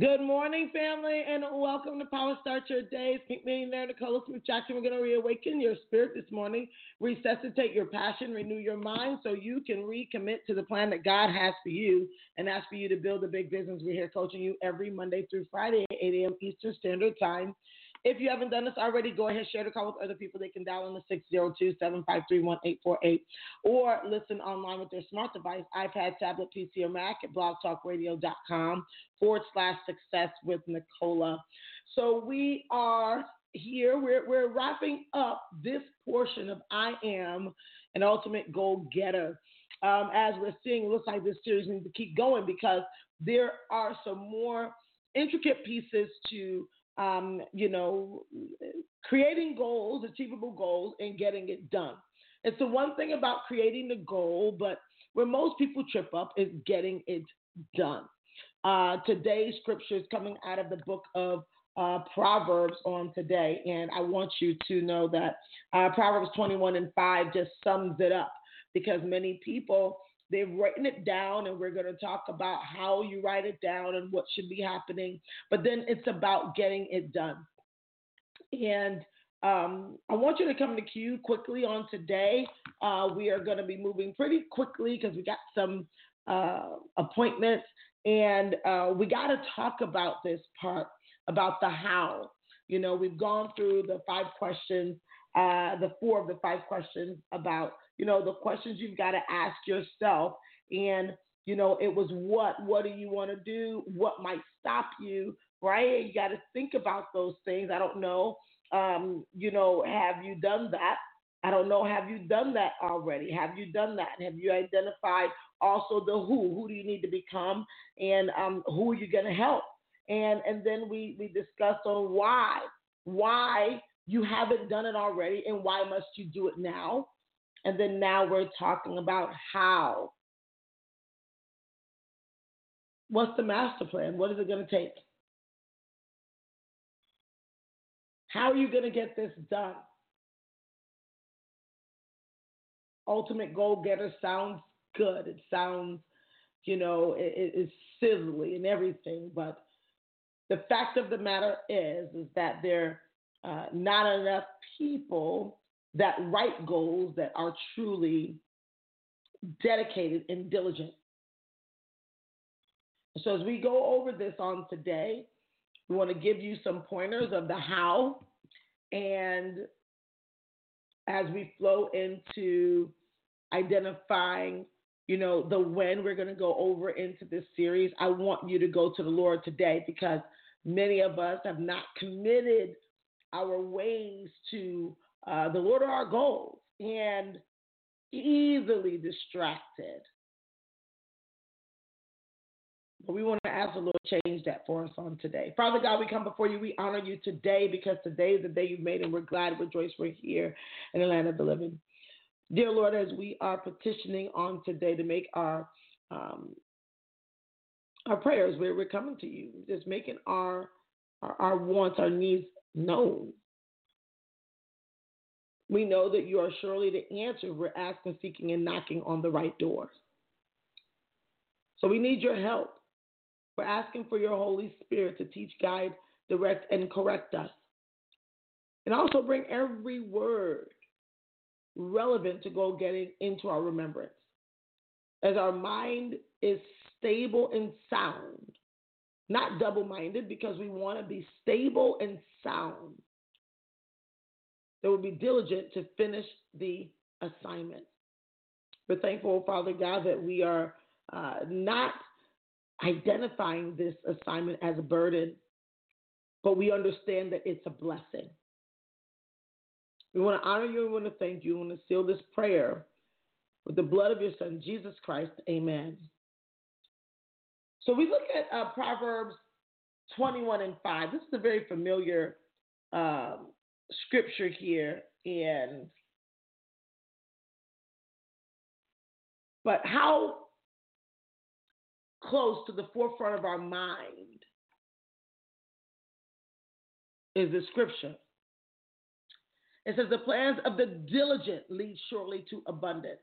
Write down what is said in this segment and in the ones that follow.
Good morning, family, and welcome to Power Start Your Day. Pink Millionaire Nicola Smith Jackson. We're going to reawaken your spirit this morning, resuscitate your passion, renew your mind so you can recommit to the plan that God has for you and ask for you to build a big business. We're here coaching you every Monday through Friday 8 a.m. Eastern Standard Time. If you haven't done this already, go ahead, share the call with other people. They can dial in the 602 753 1848 or listen online with their smart device, iPad, tablet, PC, or Mac at blogtalkradio.com forward slash success with Nicola. So we are here. We're, we're wrapping up this portion of I Am an Ultimate Goal Getter. Um, as we're seeing, it looks like this series needs to keep going because there are some more intricate pieces to um, you know, creating goals, achievable goals, and getting it done. It's the one thing about creating the goal, but where most people trip up is getting it done. Uh, today's scripture is coming out of the book of uh, Proverbs on today, and I want you to know that uh, Proverbs 21 and 5 just sums it up because many people They've written it down, and we're going to talk about how you write it down and what should be happening. But then it's about getting it done. And um, I want you to come to queue quickly on today. Uh, we are going to be moving pretty quickly because we got some uh, appointments, and uh, we got to talk about this part about the how. You know, we've gone through the five questions, uh, the four of the five questions about you know, the questions you've got to ask yourself. And, you know, it was what? What do you want to do? What might stop you? Right? You got to think about those things. I don't know. Um, you know, have you done that? I don't know. Have you done that already? Have you done that? Have you identified also the who? Who do you need to become? And um, who are you going to help? And and then we we discussed on why why you haven't done it already and why must you do it now? And then now we're talking about how. What's the master plan? What is it going to take? How are you going to get this done? Ultimate goal getter sounds good. It sounds, you know, it, it's sizzly and everything. But the fact of the matter is, is that there are uh, not enough people that write goals that are truly dedicated and diligent. So, as we go over this on today, we want to give you some pointers of the how. And as we flow into identifying, you know, the when we're going to go over into this series, I want you to go to the Lord today because many of us have not committed our ways to uh, the Lord are our goals and easily distracted. But we want to ask the Lord change that for us on today. Father God, we come before you. We honor you today because today is the day you've made, and we're glad, rejoice, we're here in the land of the living. Dear Lord, as we are petitioning on today to make our um, our prayers, we're, we're coming to you, just making our, our our wants, our needs known. We know that you are surely the answer. We're asking, seeking, and knocking on the right doors. So we need your help. We're asking for your Holy Spirit to teach, guide, direct, and correct us. And also bring every word relevant to go getting into our remembrance. As our mind is stable and sound, not double minded, because we want to be stable and sound that will be diligent to finish the assignment. We're thankful, Father God, that we are uh, not identifying this assignment as a burden, but we understand that it's a blessing. We want to honor you we want to thank you. We want to seal this prayer with the blood of your Son, Jesus Christ. Amen. So we look at uh, Proverbs 21 and 5. This is a very familiar um, scripture here. And but how close to the forefront of our mind is the scripture. It says, The plans of the diligent lead surely to abundance.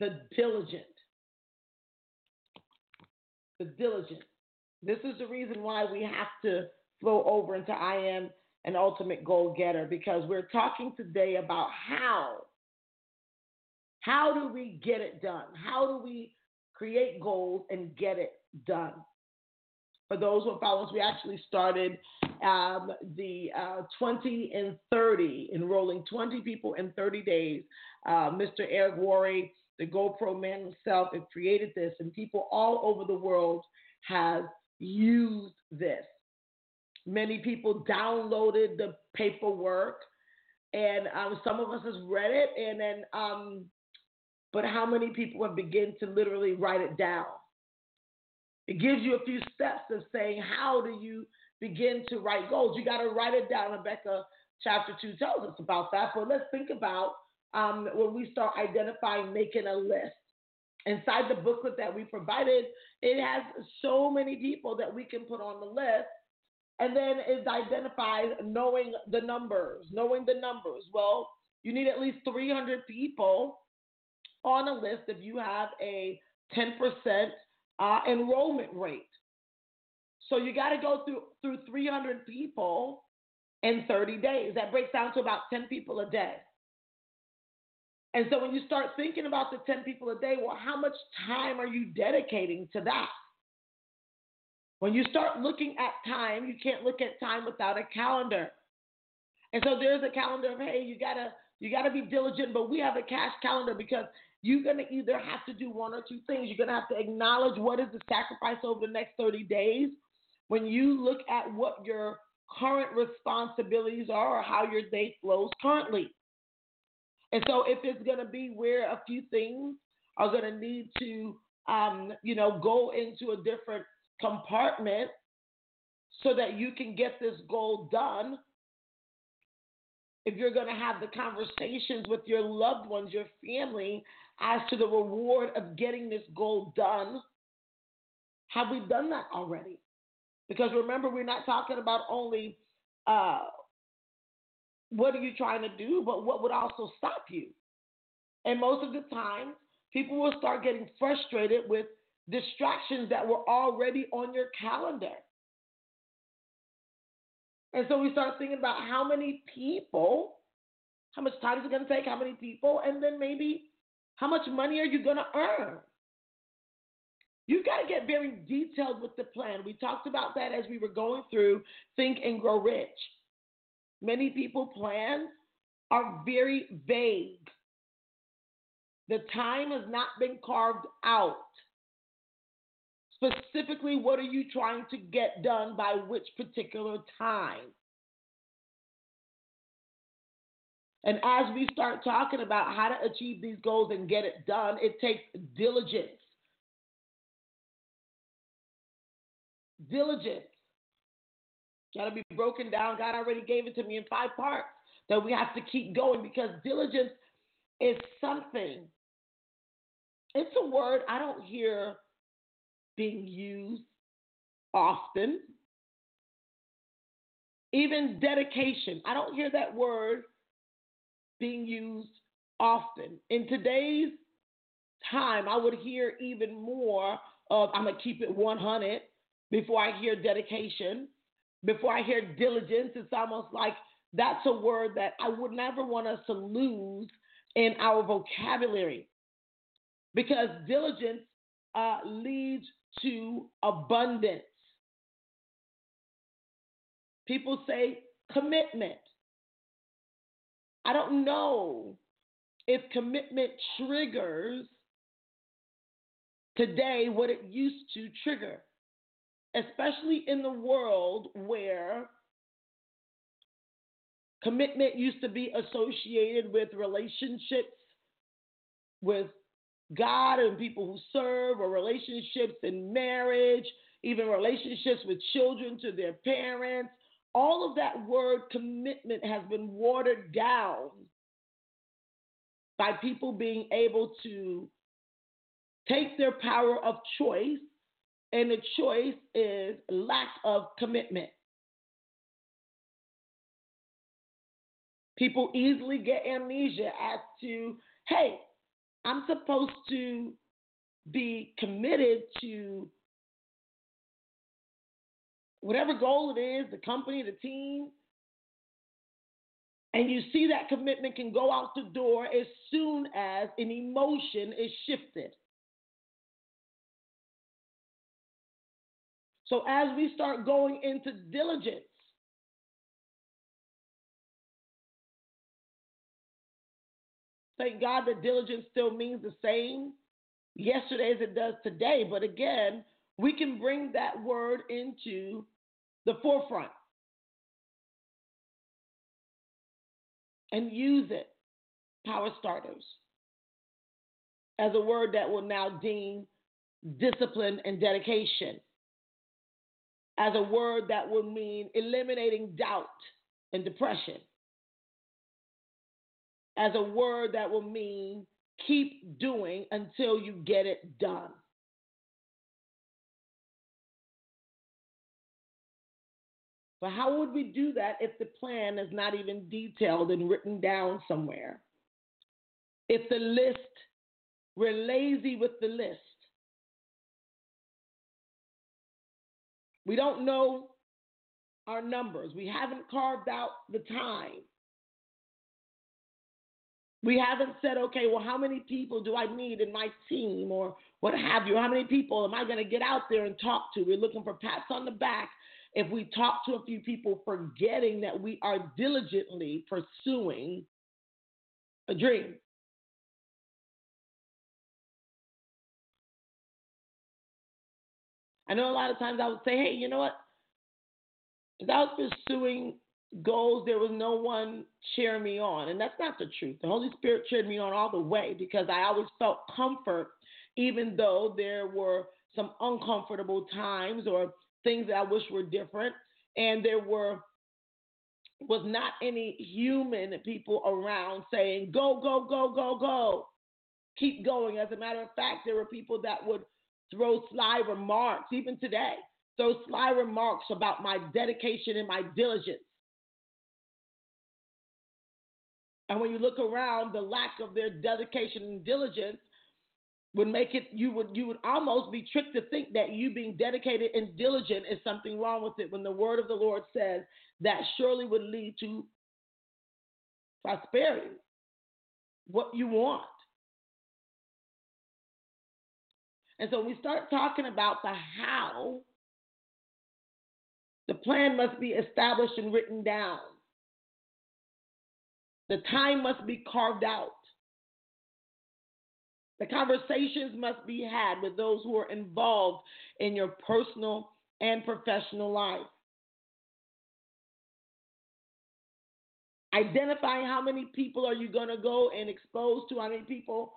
The diligent. The diligent. This is the reason why we have to flow over into I am an ultimate goal getter because we're talking today about how. How do we get it done? How do we create goals and get it done? For those who follow us, we actually started um, the uh, 20 and 30, enrolling 20 people in 30 days. Uh, Mr. Eric Worre, the GoPro man himself, has created this, and people all over the world have used this. Many people downloaded the paperwork, and um, some of us has read it, and then, um, but how many people have begun to literally write it down? It gives you a few steps of saying how do you begin to write goals. You got to write it down. Habakkuk chapter two tells us about that. But let's think about um, when we start identifying, making a list. Inside the booklet that we provided, it has so many people that we can put on the list and then is identified knowing the numbers, knowing the numbers. Well, you need at least 300 people on a list if you have a 10% uh, enrollment rate. So you got to go through through 300 people in 30 days. That breaks down to about 10 people a day. And so when you start thinking about the 10 people a day, well, how much time are you dedicating to that? When you start looking at time, you can't look at time without a calendar. And so there's a calendar of, hey, you gotta you gotta be diligent, but we have a cash calendar because you're gonna either have to do one or two things. You're gonna have to acknowledge what is the sacrifice over the next 30 days. When you look at what your current responsibilities are or how your day flows currently. And so if it's gonna be where a few things are gonna need to um, you know, go into a different compartment so that you can get this goal done. If you're going to have the conversations with your loved ones, your family, as to the reward of getting this goal done, have we done that already? Because remember, we're not talking about only uh, what are you trying to do, but what would also stop you. And most of the time, people will start getting frustrated with distractions that were already on your calendar. And so we start thinking about how many people, how much time is it going to take, how many people, and then maybe how much money are you going to earn? You've got to get very detailed with the plan. We talked about that as we were going through Think and Grow Rich. Many people plans are very vague. The time has not been carved out. Specifically, what are you trying to get done by which particular time? And as we start talking about how to achieve these goals and get it done, it takes diligence. Diligence. Got to be broken down. God already gave it to me in five parts that we have to keep going because diligence is something. It's a word I don't hear being used often. Even dedication. I don't hear that word being used often. In today's time, I would hear even more of I'm going to keep it 100 before I hear dedication. Before I hear diligence, it's almost like that's a word that I would never want us to lose in our vocabulary because diligence uh, leads to abundance. People say commitment. I don't know if commitment triggers today what it used to trigger, especially in the world where commitment used to be associated with relationships, with God and people who serve, or relationships in marriage, even relationships with children to their parents. All of that word commitment has been watered down by people being able to take their power of choice, and the choice is lack of commitment. People easily get amnesia as to, hey, I'm supposed to be committed to whatever goal it is, the company, the team. And you see that commitment can go out the door as soon as an emotion is shifted. So as we start going into diligence, thank God that diligence still means the same yesterday as it does today. But again, we can bring that word into the forefront and use it, power starters, as a word that will now deem discipline and dedication, as a word that will mean eliminating doubt and depression, as a word that will mean keep doing until you get it done. But how would we do that if the plan is not even detailed and written down somewhere? If the list, we're lazy with the list. We don't know our numbers. We haven't carved out the time. We haven't said, okay, well, how many people do I need in my team or what have you? How many people am I going to get out there and talk to? We're looking for pats on the back if we talk to a few people forgetting that we are diligently pursuing a dream. I know a lot of times I would say, hey, you know what? As I was pursuing goals, there was no one cheering me on. And that's not the truth. The Holy Spirit cheered me on all the way because I always felt comfort, even though there were some uncomfortable times or things that I wish were different. And there were was not any human people around saying, go, go, go, go, go. Keep going. As a matter of fact, there were people that would throw sly remarks, even today, throw sly remarks about my dedication and my diligence. And when you look around, the lack of their dedication and diligence would make it you would you would almost be tricked to think that you being dedicated and diligent is something wrong with it when the word of the Lord says that surely would lead to prosperity, what you want. And so we start talking about the how, the plan must be established and written down. The time must be carved out. The conversations must be had with those who are involved in your personal and professional life. Identifying how many people are you going to go and expose to, how many people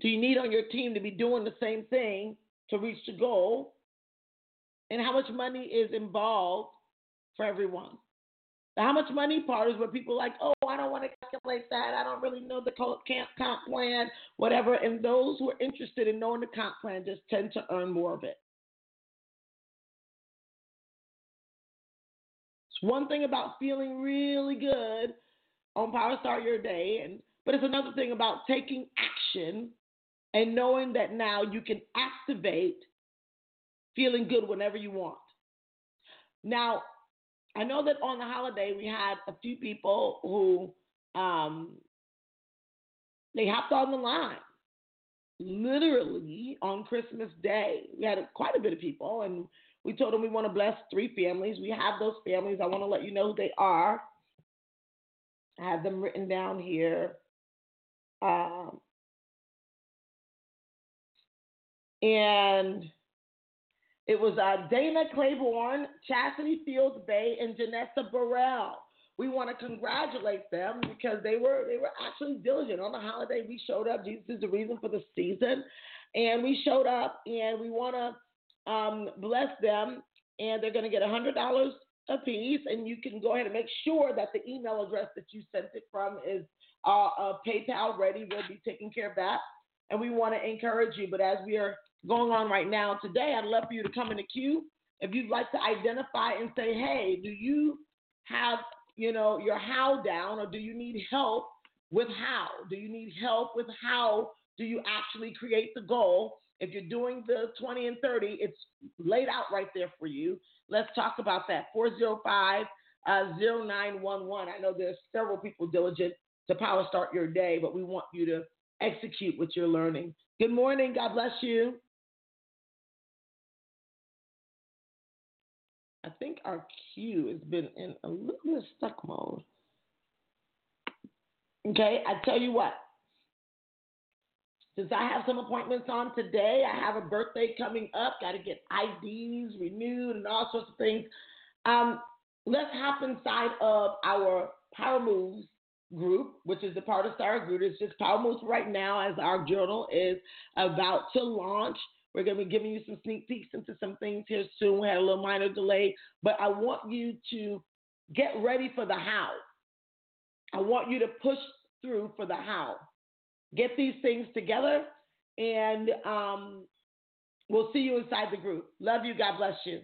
do you need on your team to be doing the same thing to reach the goal, and how much money is involved for everyone. How much money part is where people like, oh, I don't want to calculate that. I don't really know the camp comp plan, whatever. And those who are interested in knowing the comp plan just tend to earn more of it. It's one thing about feeling really good on Power Start Your Day, and but it's another thing about taking action and knowing that now you can activate feeling good whenever you want. Now, I know that on the holiday we had a few people who um, they hopped on the line literally on Christmas Day. We had quite a bit of people, and we told them we want to bless three families. We have those families. I want to let you know who they are. I have them written down here. Um, and it was uh, Dana Claiborne, Chastity Fields Bay, and Janessa Burrell we want to congratulate them because they were they were actually diligent on the holiday. We showed up. Jesus is the reason for the season, and we showed up, and we want to um, bless them. And they're going to get a hundred dollars a piece, and you can go ahead and make sure that the email address that you sent it from is uh, uh, PayPal ready. We'll be taking care of that, and we want to encourage you. But as we are going on right now today, I'd love for you to come in the queue if you'd like to identify and say, hey, do you have you know, your how down, or do you need help with how? Do you need help with how do you actually create the goal? If you're doing the 20 and 30, it's laid out right there for you. Let's talk about that. 405 uh, 0911. I know there's several people diligent to power start your day, but we want you to execute what you're learning. Good morning. God bless you. I think our queue has been in a little bit of stuck mode. Okay, I tell you what. Since I have some appointments on today, I have a birthday coming up, got to get IDs renewed and all sorts of things. Um, let's hop inside of our Power Moves group, which is the part of Star Group. It's just Power Moves right now as our journal is about to launch. We're going to be giving you some sneak peeks into some things here soon. We had a little minor delay, but I want you to get ready for the how. I want you to push through for the how. Get these things together, and um, we'll see you inside the group. Love you. God bless you.